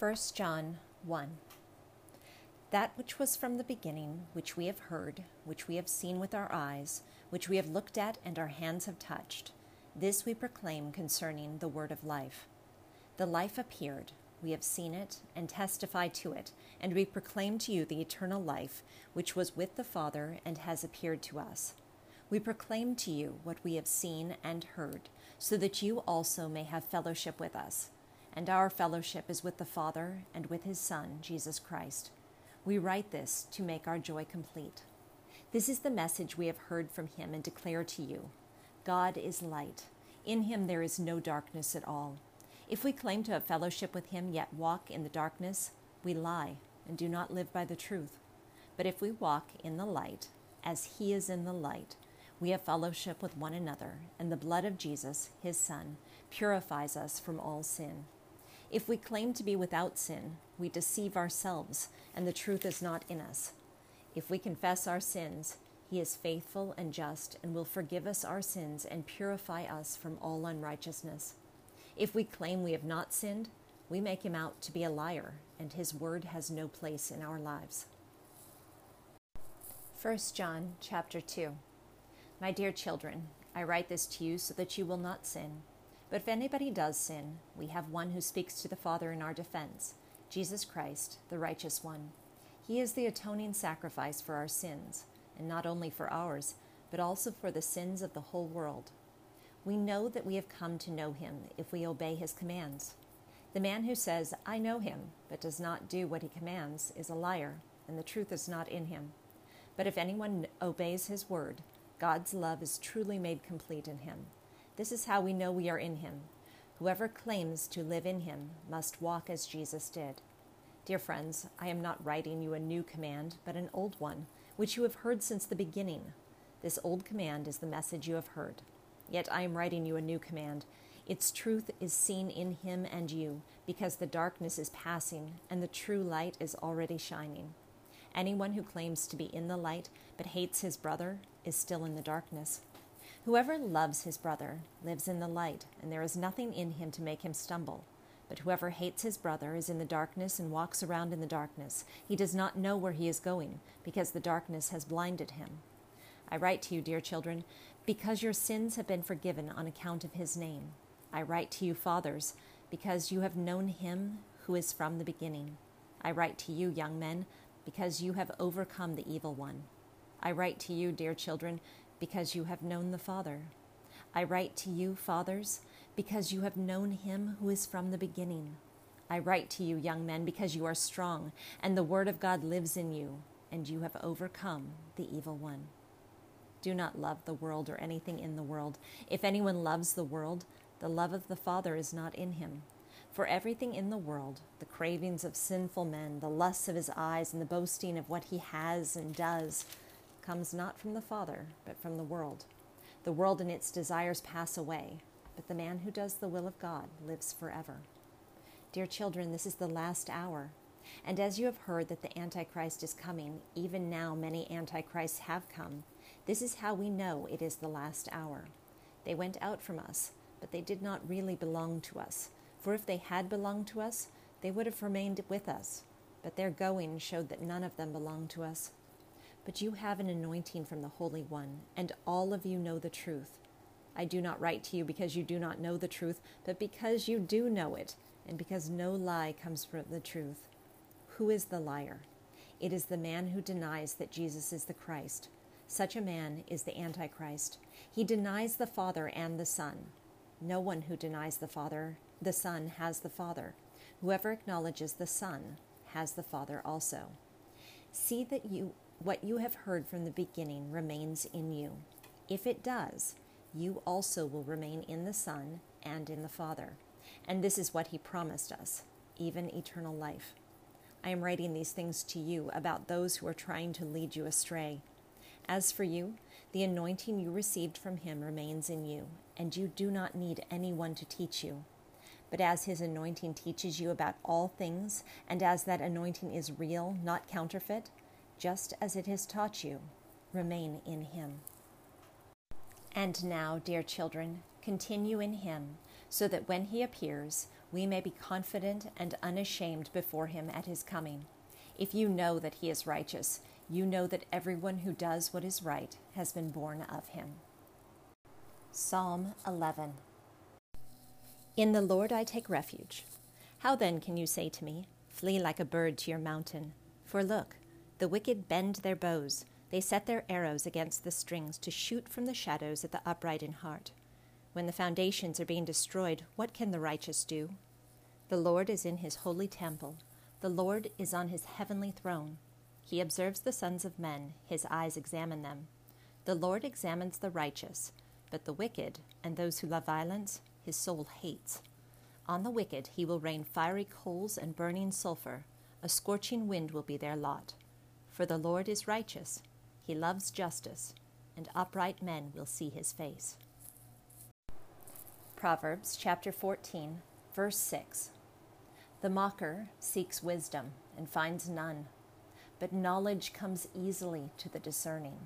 1 John 1 That which was from the beginning, which we have heard, which we have seen with our eyes, which we have looked at and our hands have touched, this we proclaim concerning the word of life. The life appeared, we have seen it and testify to it, and we proclaim to you the eternal life, which was with the Father and has appeared to us. We proclaim to you what we have seen and heard, so that you also may have fellowship with us. And our fellowship is with the Father and with his Son, Jesus Christ. We write this to make our joy complete. This is the message we have heard from him and declare to you God is light. In him there is no darkness at all. If we claim to have fellowship with him, yet walk in the darkness, we lie and do not live by the truth. But if we walk in the light, as he is in the light, we have fellowship with one another, and the blood of Jesus, his Son, purifies us from all sin. If we claim to be without sin, we deceive ourselves, and the truth is not in us. If we confess our sins, he is faithful and just and will forgive us our sins and purify us from all unrighteousness. If we claim we have not sinned, we make him out to be a liar, and his word has no place in our lives. 1 John chapter 2 my dear children, I write this to you so that you will not sin. But if anybody does sin, we have one who speaks to the Father in our defense Jesus Christ, the righteous one. He is the atoning sacrifice for our sins, and not only for ours, but also for the sins of the whole world. We know that we have come to know him if we obey his commands. The man who says, I know him, but does not do what he commands, is a liar, and the truth is not in him. But if anyone obeys his word, God's love is truly made complete in him. This is how we know we are in him. Whoever claims to live in him must walk as Jesus did. Dear friends, I am not writing you a new command, but an old one, which you have heard since the beginning. This old command is the message you have heard. Yet I am writing you a new command. Its truth is seen in him and you, because the darkness is passing and the true light is already shining. Anyone who claims to be in the light but hates his brother is still in the darkness. Whoever loves his brother lives in the light, and there is nothing in him to make him stumble. But whoever hates his brother is in the darkness and walks around in the darkness. He does not know where he is going, because the darkness has blinded him. I write to you, dear children, because your sins have been forgiven on account of his name. I write to you, fathers, because you have known him who is from the beginning. I write to you, young men, because you have overcome the evil one. I write to you, dear children, because you have known the Father. I write to you, fathers, because you have known him who is from the beginning. I write to you, young men, because you are strong, and the word of God lives in you, and you have overcome the evil one. Do not love the world or anything in the world. If anyone loves the world, the love of the Father is not in him. For everything in the world, the cravings of sinful men, the lusts of his eyes, and the boasting of what he has and does, comes not from the Father, but from the world. The world and its desires pass away, but the man who does the will of God lives forever. Dear children, this is the last hour. And as you have heard that the Antichrist is coming, even now many Antichrists have come, this is how we know it is the last hour. They went out from us, but they did not really belong to us. For if they had belonged to us, they would have remained with us. But their going showed that none of them belonged to us. But you have an anointing from the Holy One, and all of you know the truth. I do not write to you because you do not know the truth, but because you do know it, and because no lie comes from the truth. Who is the liar? It is the man who denies that Jesus is the Christ. Such a man is the Antichrist. He denies the Father and the Son. No one who denies the Father the Son has the Father. Whoever acknowledges the Son has the Father also. See that you what you have heard from the beginning remains in you. If it does, you also will remain in the Son and in the Father. And this is what he promised us, even eternal life. I am writing these things to you about those who are trying to lead you astray. As for you, the anointing you received from him remains in you, and you do not need anyone to teach you. But as his anointing teaches you about all things, and as that anointing is real, not counterfeit, just as it has taught you, remain in him. And now, dear children, continue in him, so that when he appears, we may be confident and unashamed before him at his coming. If you know that he is righteous, you know that everyone who does what is right has been born of him. Psalm 11 In the Lord I take refuge. How then can you say to me, Flee like a bird to your mountain? For look, the wicked bend their bows, they set their arrows against the strings to shoot from the shadows at the upright in heart. When the foundations are being destroyed, what can the righteous do? The Lord is in his holy temple. The Lord is on his heavenly throne. He observes the sons of men, his eyes examine them. The Lord examines the righteous, but the wicked and those who love violence, his soul hates. On the wicked he will rain fiery coals and burning sulfur. A scorching wind will be their lot. For the Lord is righteous, he loves justice, and upright men will see his face. Proverbs chapter 14, verse 6. The mocker seeks wisdom and finds none, but knowledge comes easily to the discerning.